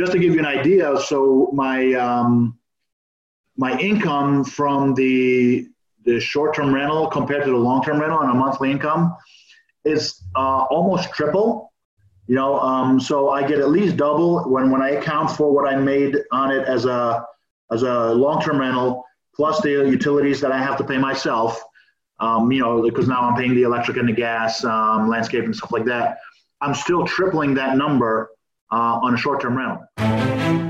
just to give you an idea, so my um, my income from the the short-term rental compared to the long-term rental on a monthly income is uh, almost triple. You know, um, so I get at least double when when I account for what I made on it as a as a long-term rental plus the utilities that I have to pay myself. Um, you know, because now I'm paying the electric and the gas, um, landscape and stuff like that. I'm still tripling that number Uh, on a short-term rental.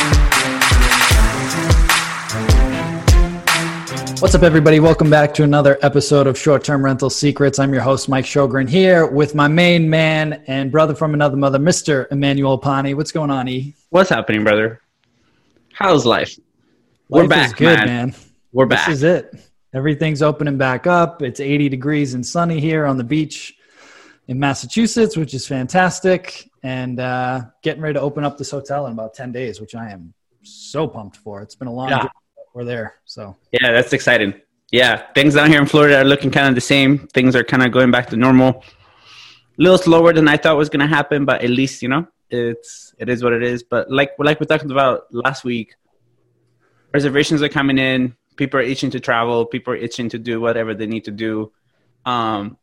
What's up, everybody? Welcome back to another episode of Short Term Rental Secrets. I'm your host, Mike Sjogren, here with my main man and brother from another mother, Mr. Emmanuel Pani. What's going on, E? What's happening, brother? How's life? We're back, good, man. man. We're back. This is it. Everything's opening back up. It's 80 degrees and sunny here on the beach in Massachusetts, which is fantastic. And uh, getting ready to open up this hotel in about 10 days, which I am so pumped for. It's been a long yeah we're there. So yeah, that's exciting. Yeah, things down here in Florida are looking kind of the same. Things are kind of going back to normal. A little slower than I thought was going to happen, but at least you know it's it is what it is. But like like we talked about last week, reservations are coming in. People are itching to travel. People are itching to do whatever they need to do. Um,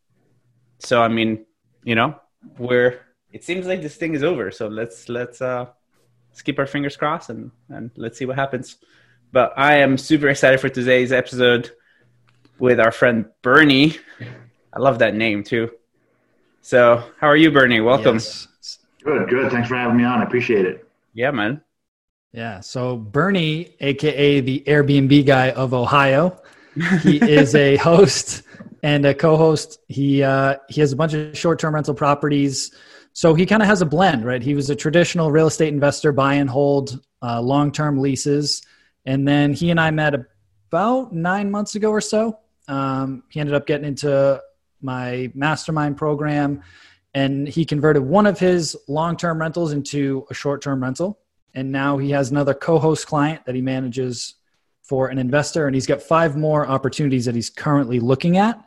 so I mean, you know, we're it seems like this thing is over. So let's let's uh let's keep our fingers crossed and and let's see what happens. But I am super excited for today's episode with our friend Bernie. I love that name too. So, how are you, Bernie? Welcome. Yes. Good, good. Thanks for having me on. I appreciate it. Yeah, man. Yeah. So, Bernie, aka the Airbnb guy of Ohio, he is a host and a co-host. He uh, he has a bunch of short-term rental properties. So he kind of has a blend, right? He was a traditional real estate investor, buy and hold uh, long-term leases and then he and I met about nine months ago or so. Um, he ended up getting into my mastermind program and he converted one of his long term rentals into a short term rental. And now he has another co host client that he manages for an investor. And he's got five more opportunities that he's currently looking at.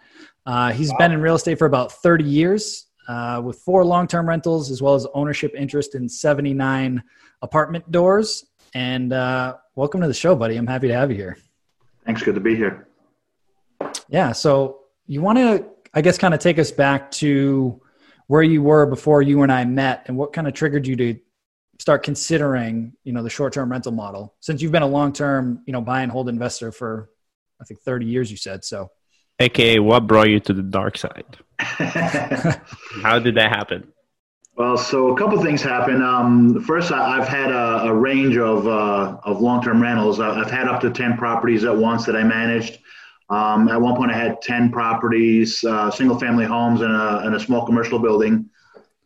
Uh, he's wow. been in real estate for about 30 years uh, with four long term rentals, as well as ownership interest in 79 apartment doors. And uh, welcome to the show, buddy. I'm happy to have you here. Thanks. Good to be here. Yeah. So you want to, I guess, kind of take us back to where you were before you and I met, and what kind of triggered you to start considering, you know, the short-term rental model since you've been a long-term, you know, buy and hold investor for, I think, 30 years. You said so. AKA, what brought you to the dark side? How did that happen? Well, so a couple things happen. Um, first, I, have had a, a, range of, uh, of long-term rentals. I've had up to 10 properties at once that I managed. Um, at one point, I had 10 properties, uh, single-family homes, and a, and a small commercial building.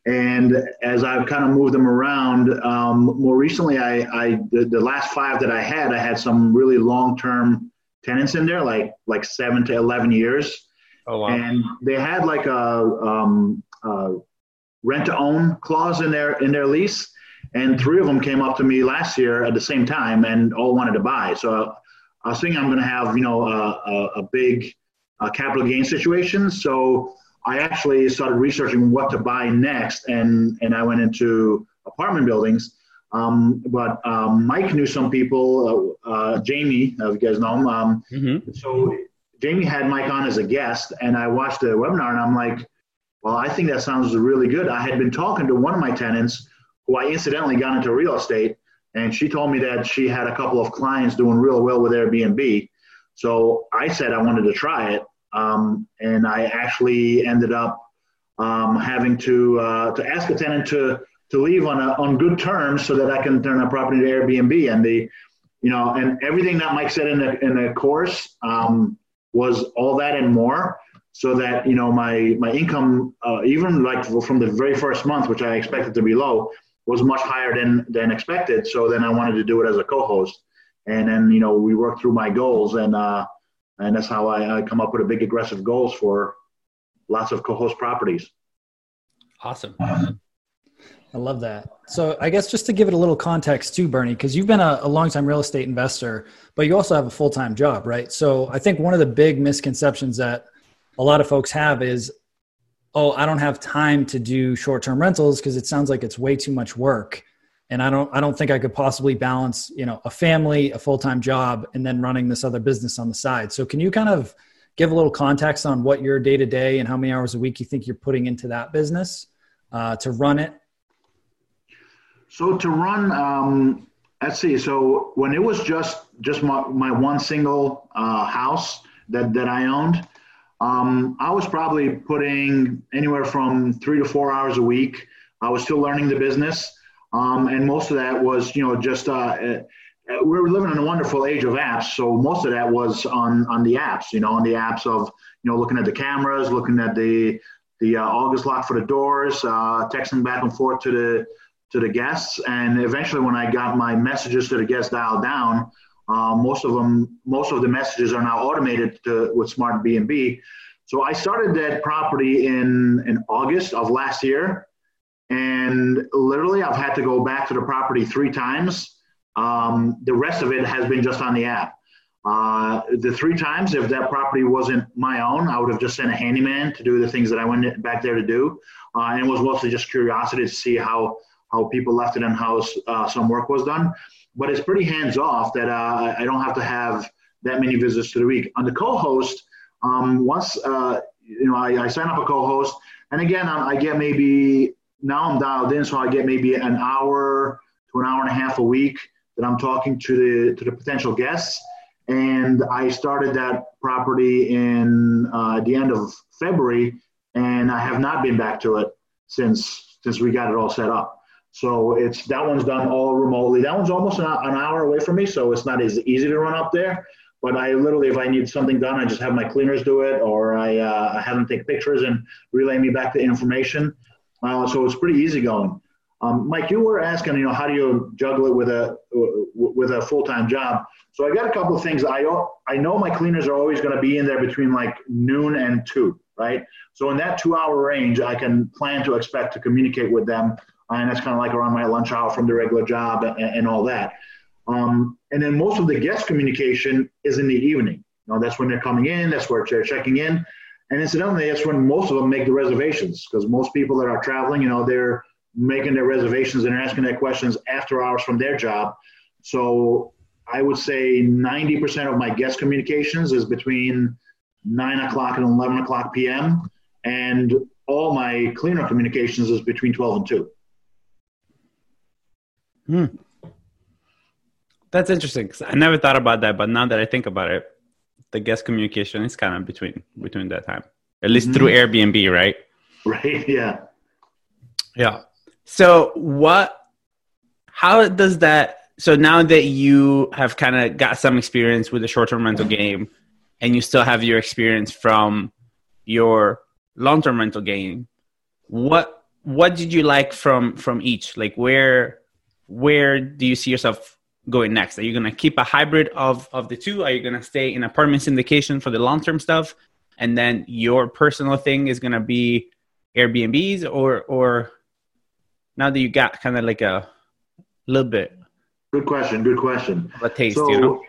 And as I've kind of moved them around, um, more recently, I, I the, the, last five that I had, I had some really long-term tenants in there, like like seven to 11 years. Oh wow! And they had like a um, rent to own clause in their in their lease, and three of them came up to me last year at the same time and all wanted to buy. So I was thinking I'm going to have you know a, a, a big uh, capital gain situation. So I actually started researching what to buy next, and and I went into apartment buildings. Um, but um, Mike knew some people, uh, uh, Jamie, if you guys know him. Um, mm-hmm. So Jamie had Mike on as a guest, and I watched the webinar, and I'm like, well, I think that sounds really good. I had been talking to one of my tenants who I incidentally got into real estate, and she told me that she had a couple of clients doing real well with Airbnb. So I said I wanted to try it, um, and I actually ended up um, having to uh, to ask a tenant to to leave on a, on good terms so that I can turn a property to Airbnb. And the you know and everything that Mike said in the in the course um, was all that and more. So that you know my my income uh, even like from the very first month which i expected to be low was much higher than than expected so then i wanted to do it as a co-host and then you know we worked through my goals and uh and that's how i, I come up with a big aggressive goals for lots of co-host properties awesome I love that. So I guess just to give it a little context too, Bernie, because you've been a, a longtime real estate investor, but you also have a full time job, right? So I think one of the big misconceptions that a lot of folks have is, oh, I don't have time to do short term rentals because it sounds like it's way too much work. And I don't I don't think I could possibly balance, you know, a family, a full time job, and then running this other business on the side. So can you kind of give a little context on what your day to day and how many hours a week you think you're putting into that business uh, to run it? So to run, um, let's see. So when it was just just my, my one single uh, house that that I owned, um, I was probably putting anywhere from three to four hours a week. I was still learning the business, um, and most of that was, you know, just uh, uh, we were living in a wonderful age of apps. So most of that was on on the apps, you know, on the apps of you know looking at the cameras, looking at the the uh, August lock for the doors, uh, texting back and forth to the to the guests, and eventually when I got my messages to the guests dialed down, uh, most of them, most of the messages are now automated to, with Smartbnb. So I started that property in, in August of last year. And literally, I've had to go back to the property three times. Um, the rest of it has been just on the app. Uh, the three times, if that property wasn't my own, I would have just sent a handyman to do the things that I went back there to do. Uh, and it was mostly just curiosity to see how, how people left it and how uh, some work was done but it's pretty hands off that uh, I don't have to have that many visits to the week. On the co-host, um, once uh, you know I, I, sign up a co-host, and again I, I, get maybe now I'm dialed in, so I get maybe an hour to an hour and a half a week that I'm talking to the to the potential guests. And I started that property in uh, the end of February, and I have not been back to it since since we got it all set up. So it's that one's done all remotely. That one's almost an, an hour away from me, so it's not as easy to run up there. But I literally, if I need something done, I just have my cleaners do it, or I, uh, I have them take pictures and relay me back the information. Uh, so it's pretty easy going. Um, Mike, you were asking, you know, how do you juggle it with a with a full time job? So I got a couple of things. I I know my cleaners are always going to be in there between like noon and two, right? So in that two hour range, I can plan to expect to communicate with them and that's kind of like around my lunch hour from the regular job and, and all that. Um, and then most of the guest communication is in the evening. You know, that's when they're coming in, that's where they're checking in. And incidentally, that's when most of them make the reservations because most people that are traveling, you know, they're making their reservations and they're asking their questions after hours from their job. So I would say 90% of my guest communications is between 9 o'clock and 11 o'clock p.m. And all my cleaner communications is between 12 and 2. Hmm. That's interesting. because I never thought about that, but now that I think about it, the guest communication is kind of between between that time, at least mm-hmm. through Airbnb, right? Right. Yeah. Yeah. So what? How does that? So now that you have kind of got some experience with the short-term rental game, and you still have your experience from your long-term rental game, what what did you like from from each? Like where where do you see yourself going next? Are you going to keep a hybrid of, of the two? Are you going to stay in apartment syndication for the long term stuff? And then your personal thing is going to be Airbnbs or, or now that you got kind of like a little bit? Good question. Good question. A taste, so, you know?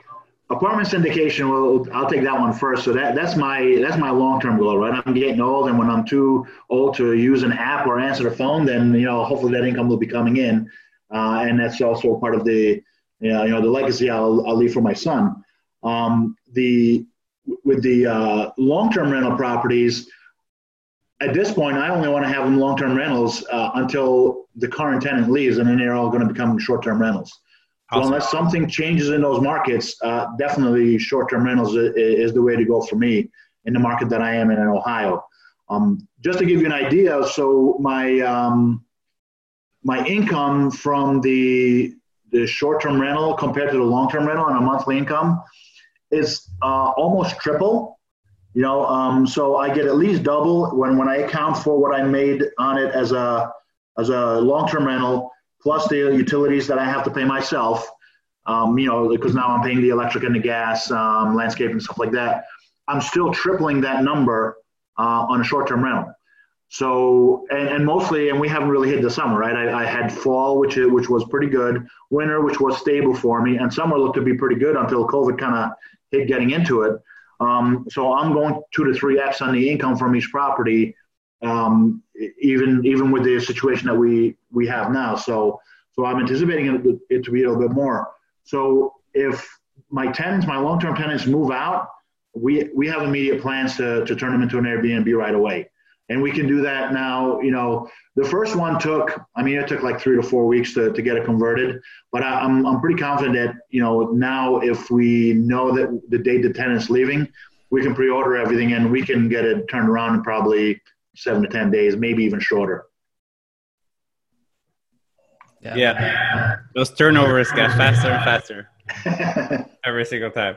Apartment syndication. Well, I'll take that one first. So that that's my that's my long term goal, right? I'm getting old, and when I'm too old to use an app or answer the phone, then you know hopefully that income will be coming in uh, and that's also part of the you know, the legacy I'll, I'll leave for my son. Um, the with the uh, long-term rental properties, at this point, I only want to have them long-term rentals uh, until the current tenant leaves, and then they're all going to become short-term rentals. Awesome. So unless something changes in those markets, uh, definitely short-term rentals is, is, the way to go for me in the market that I am in in Ohio. Um, just to give you an idea, so my um, my income from the the short-term rental compared to the long-term rental on a monthly income is uh, almost triple. You know, um, so I get at least double when when I account for what I made on it as a as a long term rental plus the utilities that I have to pay myself. Um, you know, because now I'm paying the electric and the gas, um, landscape and stuff like that. I'm still tripling that number uh, on a short term rental. So and, and mostly, and we haven't really hit the summer, right? I, I had fall, which which was pretty good, winter, which was stable for me, and summer looked to be pretty good until COVID kind of hit getting into it. Um, so I'm going two to three x on the income from each property, um, even even with the situation that we we have now. So so I'm anticipating it, it to be a little bit more. So if my tenants, my long term tenants, move out, we we have immediate plans to to turn them into an Airbnb right away and we can do that now. You know, the first one took, I mean, it took like three to four weeks to, to get it converted, but I, am I'm, I'm pretty confident that, you know, now if we know that the date the tenant's leaving, we can pre-order everything and we can get it turned around in probably seven to 10 days, maybe even shorter. Yeah. yeah. Those turnovers get faster and faster every single time.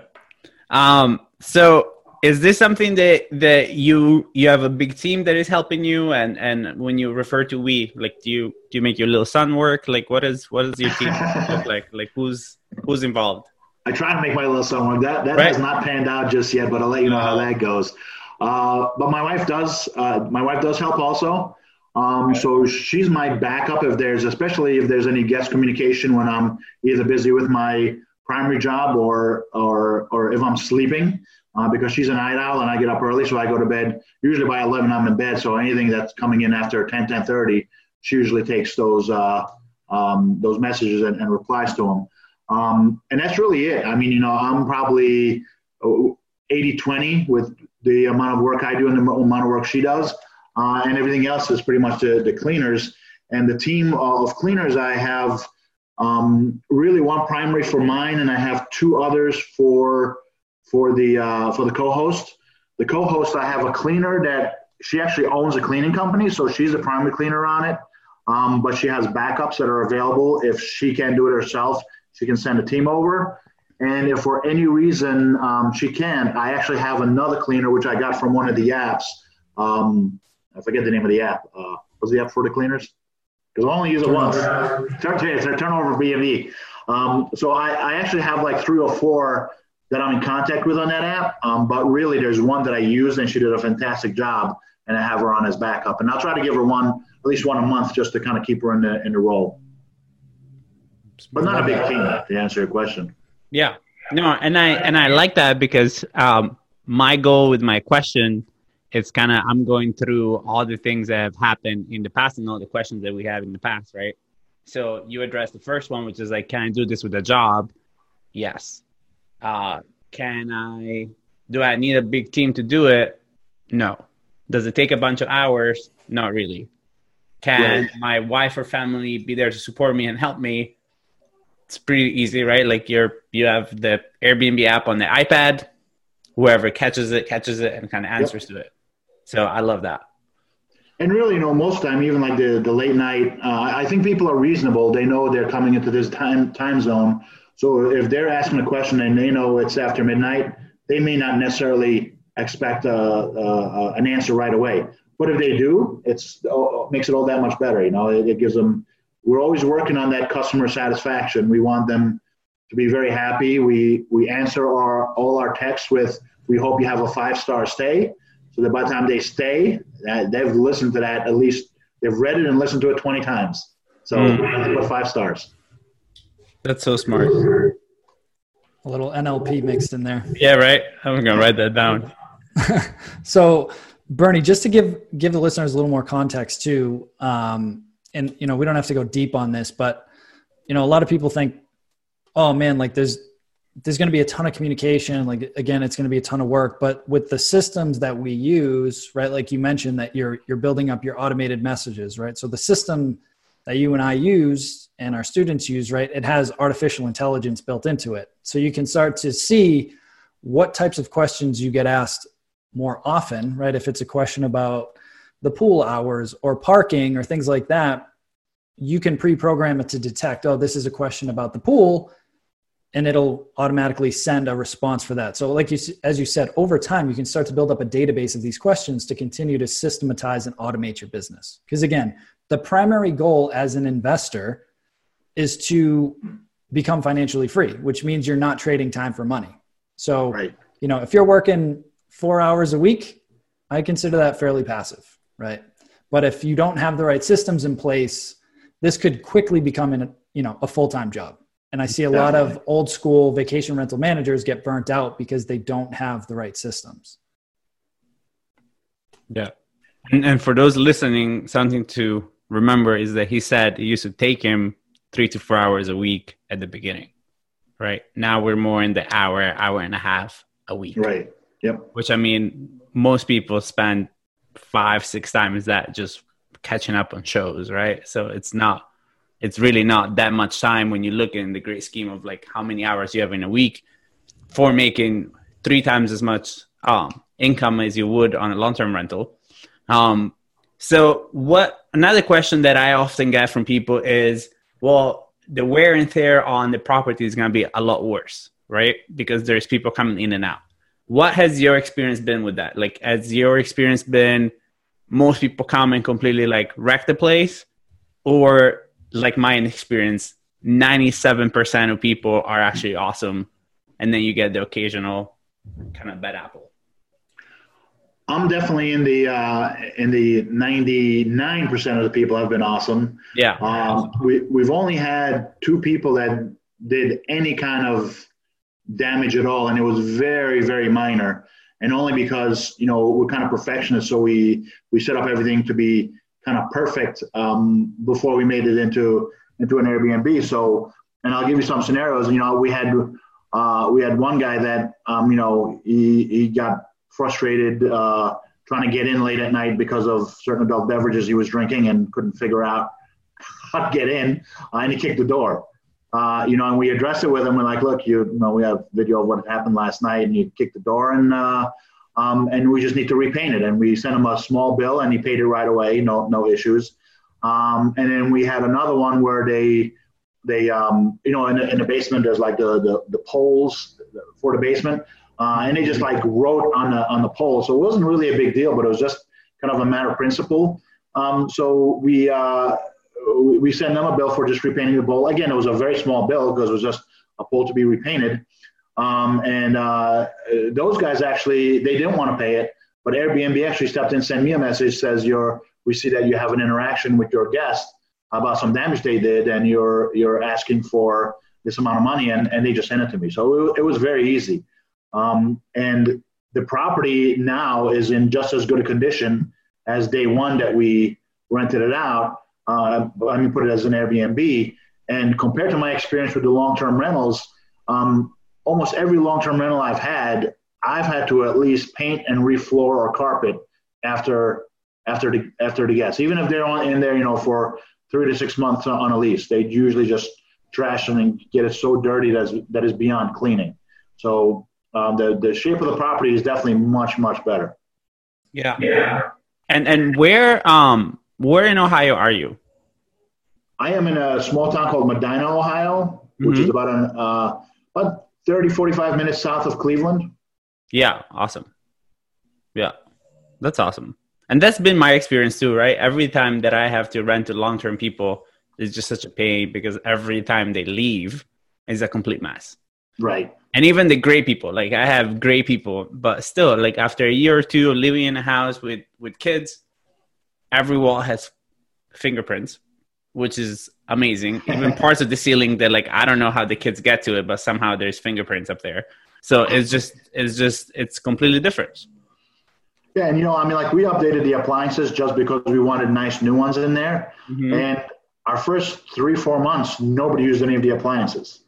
Um, so is this something that that you you have a big team that is helping you? And and when you refer to we like do you do you make your little son work? Like what is what does your team look like? Like who's who's involved? I try to make my little son work. That that right. has not panned out just yet but i'll let you know how that goes. Uh, but my wife does uh, my wife does help also. Um, so she's my backup if there's especially if there's any guest communication when i'm either busy with my primary job or or or if i'm sleeping uh, because she's a night owl and I get up early, so I go to bed. Usually by 11, I'm in bed. So anything that's coming in after 10, 10:30, she usually takes those uh, um, those messages and, and, replies to them. Um, and that's really it. I mean, you know, I'm probably 80-20 with the amount of work I do and the amount of work she does, uh, and everything else is pretty much the, the cleaners. And the team of cleaners I have um, really one primary for mine, and I have two others for for the uh, for the co-host. The co-host, I have a cleaner that she actually owns a cleaning company, so she's a primary cleaner on it. Um, but she has backups that are available. If she can't do it herself, she can send a team over. And if for any reason um, she can't, I actually have another cleaner which I got from one of the apps. Um, I forget the name of the app. Uh, what's the app for the cleaners? Because I only use it once. Turn, it's a TurnoverBnB. Um, so I, I actually have like three or four that I'm in contact with on that app. Um, but really, there's one that I use, and she did a fantastic job, and I have her on as backup. And I'll try to give her one, at least one a month, just to kind of keep her in the in the role. But not a big team to answer your question. Yeah, no, and I and I like that because um, my goal with my question is kind of I'm going through all the things that have happened in the past and all the questions that we have in the past, right? So you address the first one, which is like, can I do this with a job? Yes uh, can I, do I need a big team to do it? No. Does it take a bunch of hours? Not really. Can right. my wife or family be there to support me and help me? It's pretty easy, right? Like you're, you have the Airbnb app on the iPad. Whoever catches it, catches it and kind of answers yep. to it. So I love that. And really, you know, most time, even like the, the late night, uh, I think people are reasonable. They know they're coming into this time time zone. So if they're asking a question and they know it's after midnight, they may not necessarily expect a, a, an answer right away. But if they do, it's oh, makes it all that much better. You know, it, it gives them. We're always working on that customer satisfaction. We want them to be very happy. We we answer our all our texts with "We hope you have a five star stay." So that by the time they stay, uh, they've listened to that at least. They've read it and listened to it twenty times. So mm. put five stars. That's so smart. A little NLP mixed in there. Yeah, right. I'm gonna write that down. so, Bernie, just to give give the listeners a little more context too, um, and you know, we don't have to go deep on this, but you know, a lot of people think, oh man, like there's there's going to be a ton of communication like again it's going to be a ton of work but with the systems that we use right like you mentioned that you're you're building up your automated messages right so the system that you and I use and our students use, right, it has artificial intelligence built into it. So you can start to see what types of questions you get asked more often, right? If it's a question about the pool hours or parking or things like that, you can pre program it to detect, oh, this is a question about the pool. and it'll automatically send a response for that. So, like you, as you said, over time, you can start to build up a database of these questions to continue to systematize and automate your business. Because again, the primary goal as an investor is to become financially free, which means you're not trading time for money. So, right. you know, if you're working four hours a week, I consider that fairly passive, right? But if you don't have the right systems in place, this could quickly become an, you know, a full-time job. And I see a Definitely. lot of old school vacation rental managers get burnt out because they don't have the right systems. Yeah. And, and for those listening, something to remember is that he said it used to take him three to four hours a week at the beginning, right? Now we're more in the hour, hour and a half a week. Right. Yep. Which I mean, most people spend five, six times that just catching up on shows, right? So it's not it's really not that much time when you look in the great scheme of like how many hours you have in a week for making three times as much um, income as you would on a long-term rental. Um, so what another question that I often get from people is, well, the wear and tear on the property is going to be a lot worse, right? Because there's people coming in and out. What has your experience been with that? Like, has your experience been most people come and completely like wreck the place, or like my experience, 97% of people are actually awesome. And then you get the occasional kind of bad apple. I'm definitely in the uh, in the 99% of the people have been awesome. Yeah. Um, we we've only had two people that did any kind of damage at all, and it was very very minor, and only because you know we're kind of perfectionists, so we we set up everything to be kind of perfect um, before we made it into into an Airbnb. So, and I'll give you some scenarios. You know, we had uh, we had one guy that um, you know he he got frustrated uh, trying to get in late at night because of certain adult beverages he was drinking and couldn't figure out how to get in, uh, and he kicked the door. Uh, you know, and we addressed it with him. We're like, look, you, you know, we have video of what happened last night, and you kicked the door, and uh, um, and we just need to repaint it. And we sent him a small bill, and he paid it right away, no no issues. Um, and then we had another one where they they um, you know in the, in the basement there's like the, the the poles for the basement, uh, and they just like wrote on the on the pole. So it wasn't really a big deal, but it was just kind of a matter of principle. Um, so we uh, we sent them a bill for just repainting the pole. Again, it was a very small bill because it was just a pole to be repainted. Um, and uh, those guys actually they didn't want to pay it, but Airbnb actually stepped in, sent me a message, says you're we see that you have an interaction with your guest about some damage they did, and you're you're asking for this amount of money, and, and they just sent it to me. So it, it was very easy. Um, and the property now is in just as good a condition as day one that we rented it out. Uh, let me put it as an Airbnb. And compared to my experience with the long-term rentals, um, almost every long-term rental I've had, I've had to at least paint and refloor or carpet after after the after the guests. Even if they're on in there, you know, for three to six months on a lease, they usually just trash them and get it so dirty that is, that is beyond cleaning. So um, the the shape of the property is definitely much much better. Yeah. Yeah. And and where um where in Ohio are you? I am in a small town called Medina, Ohio, which mm-hmm. is about an uh, about 30, 45 minutes south of Cleveland. Yeah, awesome. Yeah, that's awesome. And that's been my experience too, right? Every time that I have to rent to long term people, it's just such a pain because every time they leave is a complete mess. Right. And even the gray people, like I have gray people, but still, like after a year or two of living in a house with with kids, every wall has fingerprints, which is amazing. Even parts of the ceiling that like I don't know how the kids get to it, but somehow there's fingerprints up there. So it's just it's just it's completely different. Yeah, and you know, I mean, like we updated the appliances just because we wanted nice new ones in there. Mm-hmm. And our first three four months, nobody used any of the appliances.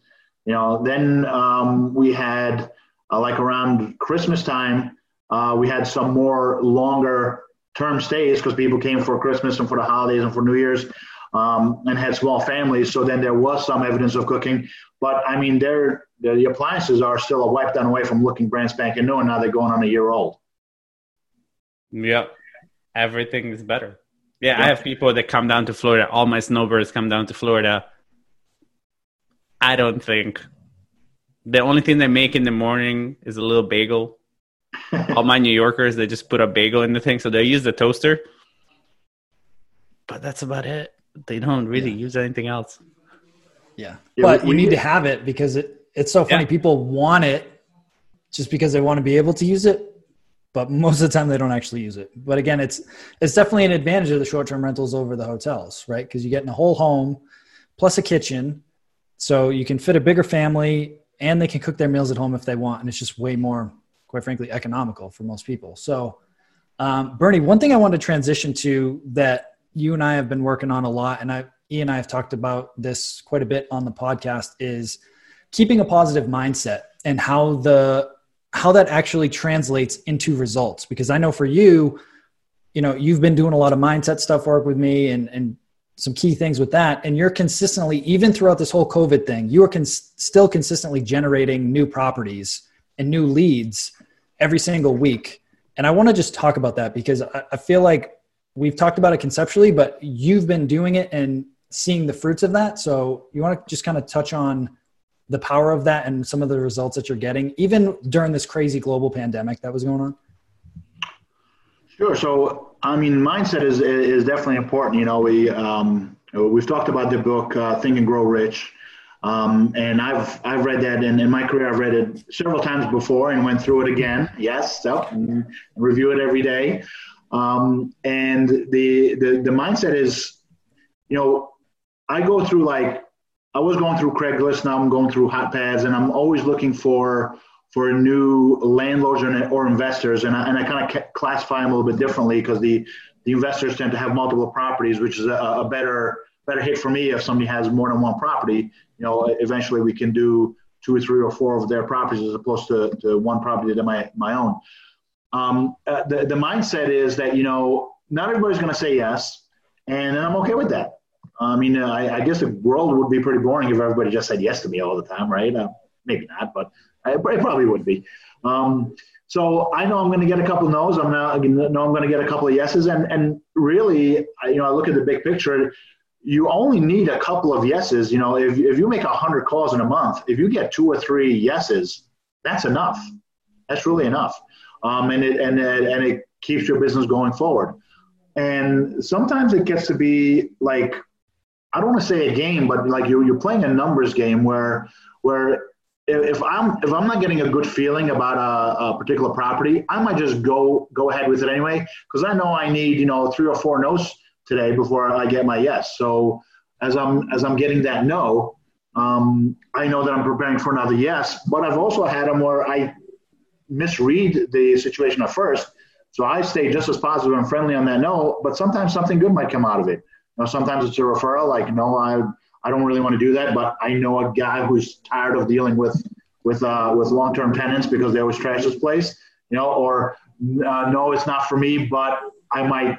You know, then um, we had uh, like around Christmas time, uh, we had some more longer term stays because people came for Christmas and for the holidays and for New Year's um, and had small families. So then there was some evidence of cooking. But I mean, they're, they're, the appliances are still a wipe down away from looking brand spanking new, and now they're going on a year old. Yep. Everything is better. Yeah, I have people that come down to Florida. All my snowbirds come down to Florida. I don't think The only thing they make in the morning is a little bagel. All my New Yorkers, they just put a bagel in the thing, so they use the toaster. But that's about it. They don't really use anything else. Yeah, Yeah, but you need to have it because it it's so funny. Yeah. People want it just because they want to be able to use it, but most of the time they don't actually use it. But again, it's it's definitely an advantage of the short term rentals over the hotels, right? Because you get in a whole home plus a kitchen, so you can fit a bigger family and they can cook their meals at home if they want, and it's just way more, quite frankly, economical for most people. So, um, Bernie, one thing I want to transition to that you and I have been working on a lot, and I, Ian and I have talked about this quite a bit on the podcast, is keeping a positive mindset and how the how that actually translates into results. Because I know for you, you know, you've been doing a lot of mindset stuff work with me and and some key things with that, and you're consistently, even throughout this whole COVID thing, you are cons- still consistently generating new properties and new leads every single week. And I want to just talk about that because I, I feel like we've talked about it conceptually, but you've been doing it and seeing the fruits of that. So you want to just kind of touch on the power of that and some of the results that you're getting, even during this crazy global pandemic that was going on? Sure. So, I mean, mindset is is definitely important. You know, we um, we've talked about the book uh, Think and Grow Rich, um, and I've I've read that, and in my career, I've read it several times before and went through it again. Yes, so and review it every day. Um, and the, the the mindset is, you know, I go through like I was going through Craigslist. Now I'm going through HotPads, and I'm always looking for for new landlords or, or investors, and I, and I kind of classify them a little bit differently because the the investors tend to have multiple properties, which is a, a better better hit for me if somebody has more than one property. You know, eventually we can do two or three or four of their properties as opposed to, to one property that my my own. Um, uh, the the mindset is that you know not everybody's going to say yes, and I'm okay with that. I mean, uh, I, I guess the world would be pretty boring if everybody just said yes to me all the time, right? Uh, maybe not, but I, it probably would be. Um, so I know I'm going to get a couple of no's. I'm know I'm going to get a couple of yeses, and and really, I, you know, I look at the big picture. You only need a couple of yeses. You know, if if you make hundred calls in a month, if you get two or three yeses, that's enough. That's really enough, um, and it and it, and it keeps your business going forward. And sometimes it gets to be like I don't want to say a game, but like you're, you're playing a numbers game where where if I'm if I'm not getting a good feeling about a, a particular property, I might just go go ahead with it anyway because I know I need you know three or four no's today before I get my yes. So as I'm as I'm getting that no, um, I know that I'm preparing for another yes. But I've also had them where I misread the situation at first, so I stay just as positive and friendly on that no. But sometimes something good might come out of it. You know, sometimes it's a referral, like no, I I don't really want to do that, but I know a guy who's tired of dealing with with uh, with long term tenants because they always trash this place. You know, or uh, no, it's not for me, but I might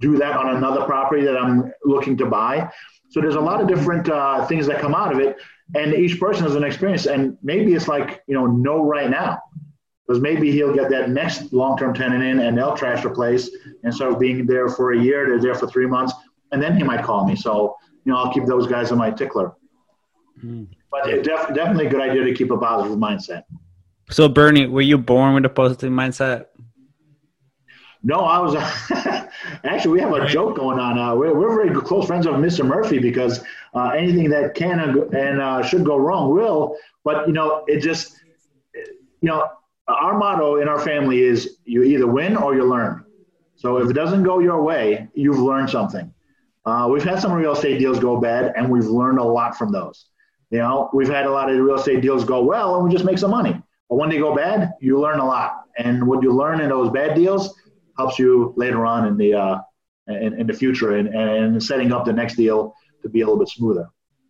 do that on another property that I'm looking to buy. So there's a lot of different uh, things that come out of it, and each person has an experience. And maybe it's like you know, no right now, because maybe he'll get that next long-term tenant in, and they'll trash the place. Instead of being there for a year, they're there for three months, and then he might call me. So you know, I'll keep those guys on my tickler. Mm. But it's def- definitely a good idea to keep a positive mindset. So, Bernie, were you born with a positive mindset? No, I was actually. We have a joke going on. Uh, we're, we're very close friends of Mr. Murphy because uh, anything that can and and, uh, should go wrong will. But you know, it just you know, our motto in our family is you either win or you learn. So if it doesn't go your way, you've learned something. Uh, we've had some real estate deals go bad, and we've learned a lot from those. You know, we've had a lot of real estate deals go well, and we just make some money. But when they go bad, you learn a lot, and what you learn in those bad deals helps you later on in the uh, in, in the future and, and setting up the next deal to be a little bit smoother.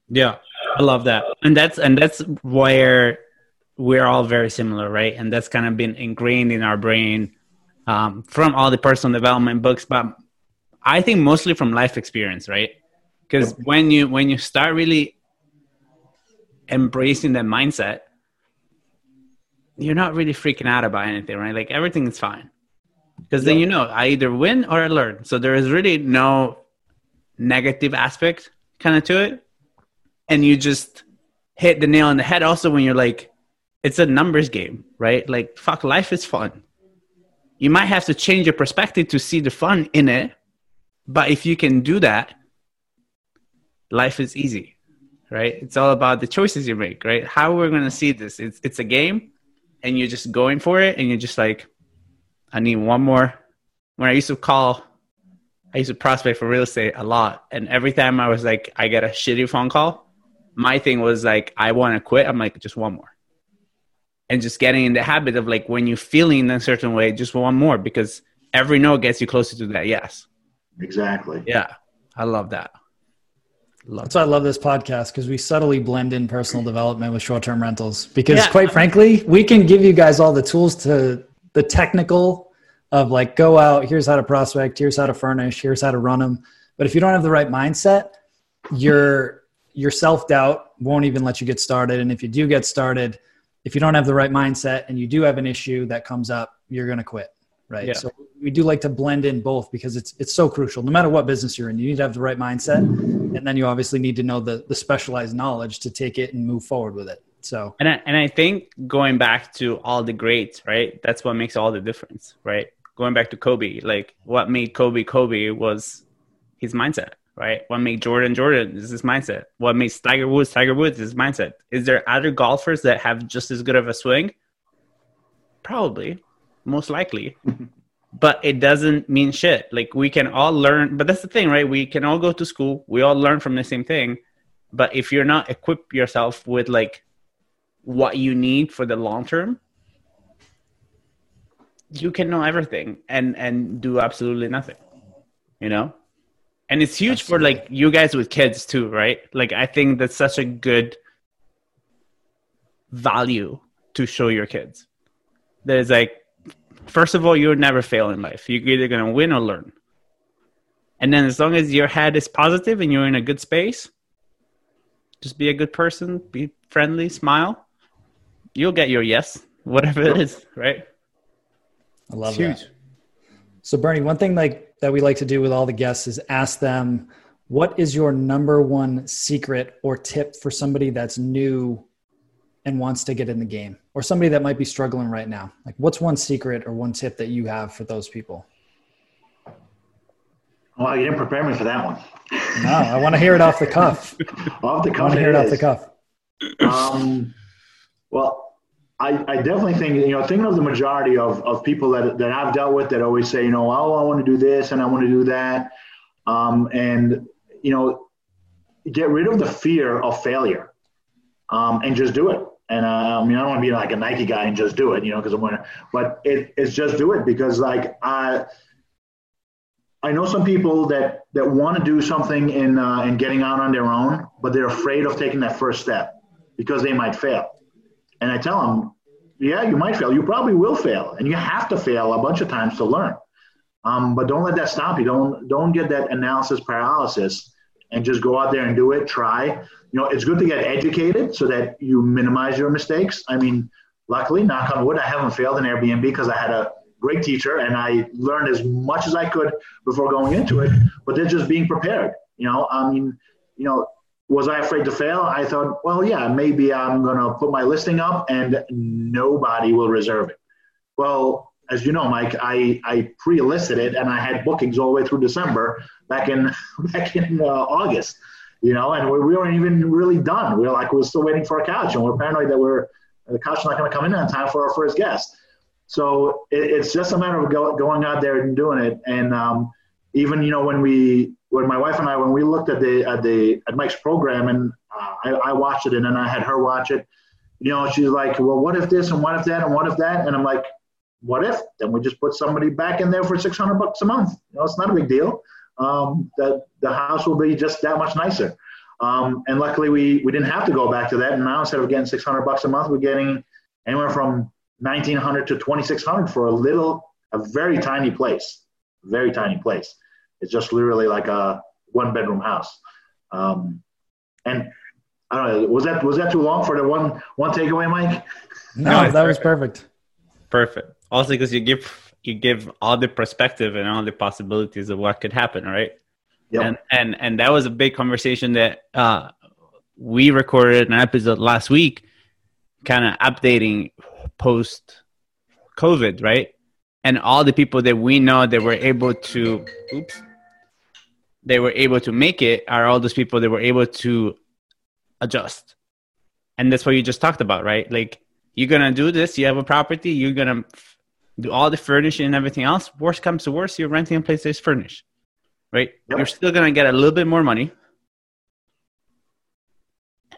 Yeah, I love that, and that's and that's where we're all very similar, right? And that's kind of been ingrained in our brain um, from all the personal development books, but I think mostly from life experience, right? Because Yep. when you when you start really embracing that mindset, you're not really freaking out about anything, right? Like everything is fine. Because then Yep. you know I either win or I learn. So there is really no negative aspect kind of to it. And you just hit the nail on the head also when you're like, it's a numbers game, right? Like, fuck, life is fun. You might have to change your perspective to see the fun in it. But if you can do that, life is easy, right? It's all about the choices you make, right? How we're going to see this. It's, it's a game and you're just going for it and you're just like, I need one more. When I used to call, I used to prospect for real estate a lot. And every time I was like, I get a shitty phone call, my thing was like, I want to quit. I'm like, just one more. And just getting in the habit of like, when you're feeling a certain way, just one more because every no gets you closer to that yes. Exactly. Yeah. I love that. Love That's why I love this podcast because we subtly blend in personal mm. development with short term rentals. Because Yeah. quite frankly, we can give you guys all the tools to the technical of like go out, here's how to prospect, here's how to furnish, here's how to run them. But if you don't have the right mindset, your your self doubt won't even let you get started. And if you do get started, if you don't have the right mindset and you do have an issue that comes up, you're gonna quit. Right. Yeah. So we do like to blend in both because it's it's so crucial. No matter what business you're in, you need to have the right mindset and then you obviously need to know the the specialized knowledge to take it and move forward with it so And I, and I think going back to all the greats, right? That's what makes all the difference, right? Going back to Kobe, like what made Kobe Kobe was his mindset, right? What made Jordan Jordan is his mindset. What makes Tiger Woods Tiger Woods is his mindset. Is there other golfers that have just as good of a swing? Probably, most likely. Mm-hmm. but it doesn't mean shit. Like we can all learn, but that's the thing, right? We can all go to school. We all learn from the same thing. But if you're not equip yourself with like what you need for the long term, you can know everything and and do absolutely nothing. You know? And it's huge for like you guys with kids too, right? Like I think that's such a good value to show your kids. There's like first of all, you'll never fail in life. You're either gonna win or learn. And then as long as your head is positive and you're in a good space, just be a good person, be friendly, smile. You'll get your yes, whatever it is, right? i love It's that so bernie one thing like that we like to do with all the guests is ask them what is your number one secret or tip for somebody that's new and wants to get in the game or somebody that might be struggling right now like what's one secret or one tip that you have for those people Well, you didn't prepare me for that one. no i want to hear it off the cuff Off the i cuff, want to hear it off the cuff um, well, I, I definitely think, you know, thinking of the majority of, of people that, that I've dealt with that always say, you know, oh, I want to do this and I want to do that. Um, and, you know, get rid of the fear of failure um, and just do it. And uh, I mean, I don't want to be like a Nike guy and just do it, you know, because I'm to, but it, it's just do it because, like, I, I know some people that that want to do something in uh, in getting out on their own, but they're afraid of taking that first step because they might fail. And I tell them, yeah, you might fail. You probably will fail, and you have to fail a bunch of times to learn. Um, but don't let that stop you. Don't don't get that analysis paralysis, and just go out there and do it. Try. You know, it's good to get educated so that you minimize your mistakes. I mean, luckily, knock on wood, I haven't failed in Airbnb because I had a great teacher and I learned as much as I could before going into it. But they're just being prepared. You know, I mean, you know, was I afraid to fail? I thought, well, yeah, maybe I'm going to put my listing up and nobody will reserve it. Well, as you know, Mike, I, I pre-listed it and I had bookings all the way through December back in back in uh, August, you know, and we, we weren't even really done. We were like, we were still waiting for a couch and we're paranoid that we're the couch is not going to come in on time for our first guest. So it, it's just a matter of go, going out there and doing it. And um, even you know when we when my wife and I when we looked at the at the at Mike's program and uh, I, I watched it and then I had her watch it. You know, she's like, well, what if this and what if that and what if that? And I'm like, what if? Then we just put somebody back in there for 600 bucks a month. You know, it's not a big deal. Um, the the house will be just that much nicer. Um, and luckily, we we didn't have to go back to that. And now instead of getting 600 bucks a month, we're getting anywhere from 1900 to 2600 for a little, a very tiny place, very tiny place. It's just literally like a one bedroom house. Um, and I don't know, was that was that too long for the one one takeaway, Mike? no, No, that was perfect. Perfect. Also, because you give you give all the perspective and all the possibilities of what could happen, right? Yep. And and and that was a big conversation that uh, we recorded an episode last week, kind of updating post COVID, right? And all the people that we know that were able to, oops, they were able to make it are all those people that were able to adjust. And that's what you just talked about, right? Like you're gonna do this, you have a property, you're gonna do all the furnishing and everything else. Worst comes to worst, you're renting a place that's furnished, right? Yep. You're still gonna get a little bit more money,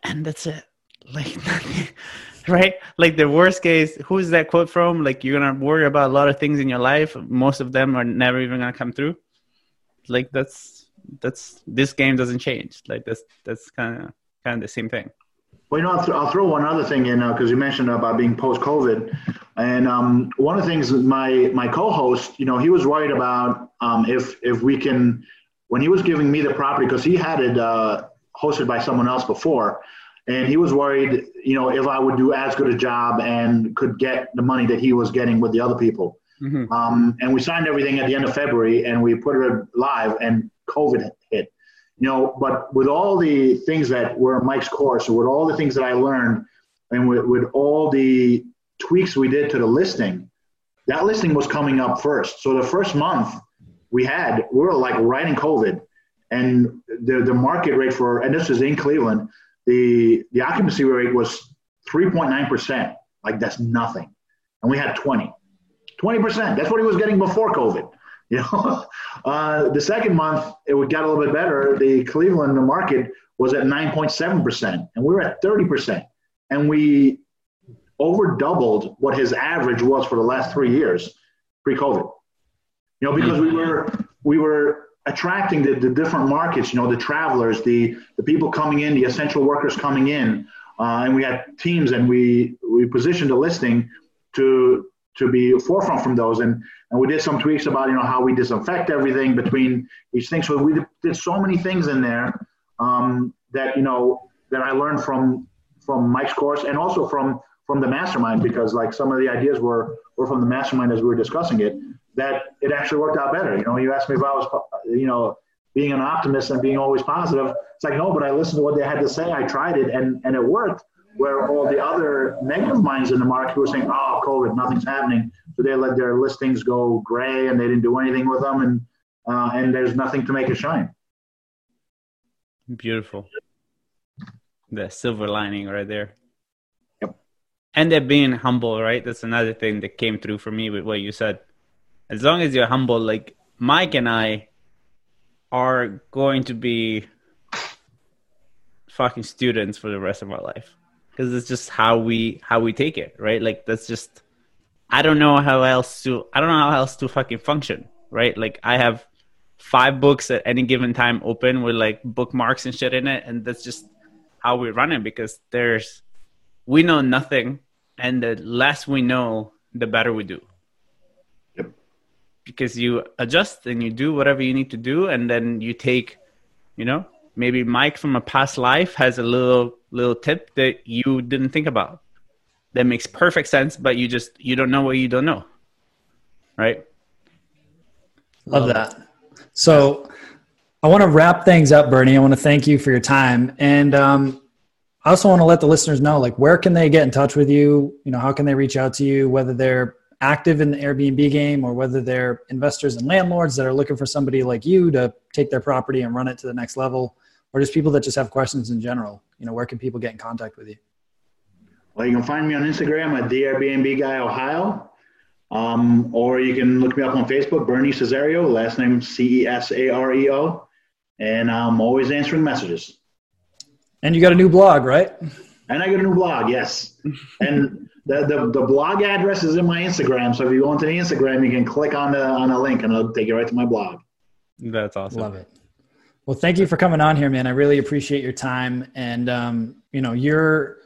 and that's it. Like, right? Like the worst case, who's that quote from? Like you're gonna worry about a lot of things in your life. Most of them are never even gonna come through. Like that's that's this game doesn't change. Like that's that's kind of kind of the same thing. Well, you know, I'll, th- I'll throw one other thing in because uh, you mentioned about being post-COVID, and um, one of the things my my co-host, you know, he was worried about um, if if we can, when he was giving me the property because he had it uh, hosted by someone else before, and he was worried, you know, if I would do as good a job and could get the money that he was getting with the other people. Mm-hmm. Um, and we signed everything at the end of February, and we put it live, and COVID you know, but with all the things that were Mike's course, with all the things that I learned, and with, with all the tweaks we did to the listing, that listing was coming up first. So the first month we had, we were like right in COVID, and the the market rate for, and this is in Cleveland, the the occupancy rate was 3.9 percent. Like that's nothing, and we had 20. 20 percent. That's what he was getting before COVID. You know, uh, the second month it got a little bit better. The Cleveland market was at 9.7 percent, and we were at 30 percent, and we over doubled what his average was for the last three years pre-COVID. You know, because we were we were attracting the, the different markets. You know, the travelers, the the people coming in, the essential workers coming in, uh, and we had teams, and we we positioned the listing to to be forefront from those. And and we did some tweaks about you know how we disinfect everything between each thing. So we did so many things in there um, that you know that I learned from from Mike's course and also from from the mastermind because like some of the ideas were were from the mastermind as we were discussing it that it actually worked out better. You know, you asked me if I was you know being an optimist and being always positive. It's like no, but I listened to what they had to say. I tried it and and it worked where all the other negative minds in the market were saying, "Oh, COVID, nothing's happening," so they let their listings go gray and they didn't do anything with them, and uh, and there's nothing to make it shine. Beautiful. The silver lining right there. Yep. And they're being humble, right? That's another thing that came through for me with what you said. As long as you're humble, like Mike and I are going to be fucking students for the rest of our life because it's just how we how we take it, right? Like that's just I don't know how else to I don't know how else to fucking function, right? Like I have five books at any given time open with like bookmarks and shit in it, and that's just how we run it because there's we know nothing, and the less we know, the better we do. Yep. Because you adjust and you do whatever you need to do, and then you take, you know, maybe Mike from a past life has a little little tip that you didn't think about that makes perfect sense, but you just you don't know what you don't know, right? Love that. So I want to wrap things up, Bernie. I want to thank you for your time, and um, I also want to let the listeners know, like, where can they get in touch with you? You know, how can they reach out to you? Whether they're active in the Airbnb game or whether they're investors and landlords that are looking for somebody like you to take their property and run it to the next level or just people that just have questions in general? You know, where can people get in contact with you? Well, you can find me on Instagram at the Airbnb guy Ohio, um, or you can look me up on Facebook, Bernie Cesareo, last name C E S A R E O, and I'm always answering messages. And you got a new blog, right? And I got a new blog, yes. and the, the, the blog address is in my Instagram. So if you go into the Instagram, you can click on the on a link and it'll take you right to my blog. That's awesome. Love it. Well, thank you for coming on here, man. I really appreciate your time. And, um, you know, you're,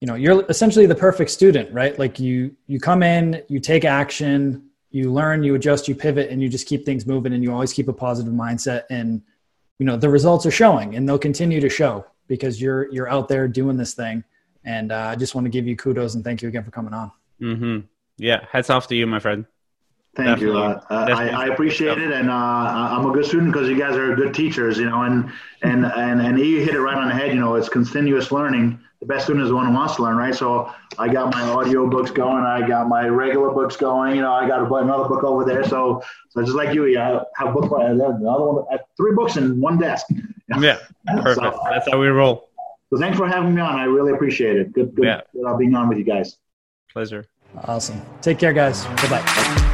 you know, you're essentially the perfect student, right? Like you, you come in, you take action, you learn, you adjust, you pivot, and you just keep things moving and you always keep a positive mindset. And, you know, the results are showing and they'll continue to show because you're, you're out there doing this thing. And uh, I just want to give you kudos and thank you again for coming on. Mm-hmm. Yeah. Hats off to you, my friend. Thank you. Uh, uh, I, I, appreciate it, and uh, I'm a good student because you guys are good teachers. You know, and and and and you hit it right on the head. You know, it's continuous learning. The best student is the one who wants to learn, right? So I got my audio books going. I got my regular books going. You know, I got another book over there. So so just like you, yeah, I have book another one, three books in one desk. Yeah, perfect. So, That's how we roll. So thanks for having me on. I really appreciate it. Good, good, yeah. good being on with you guys. Pleasure. Awesome. Take care, guys. Bye bye.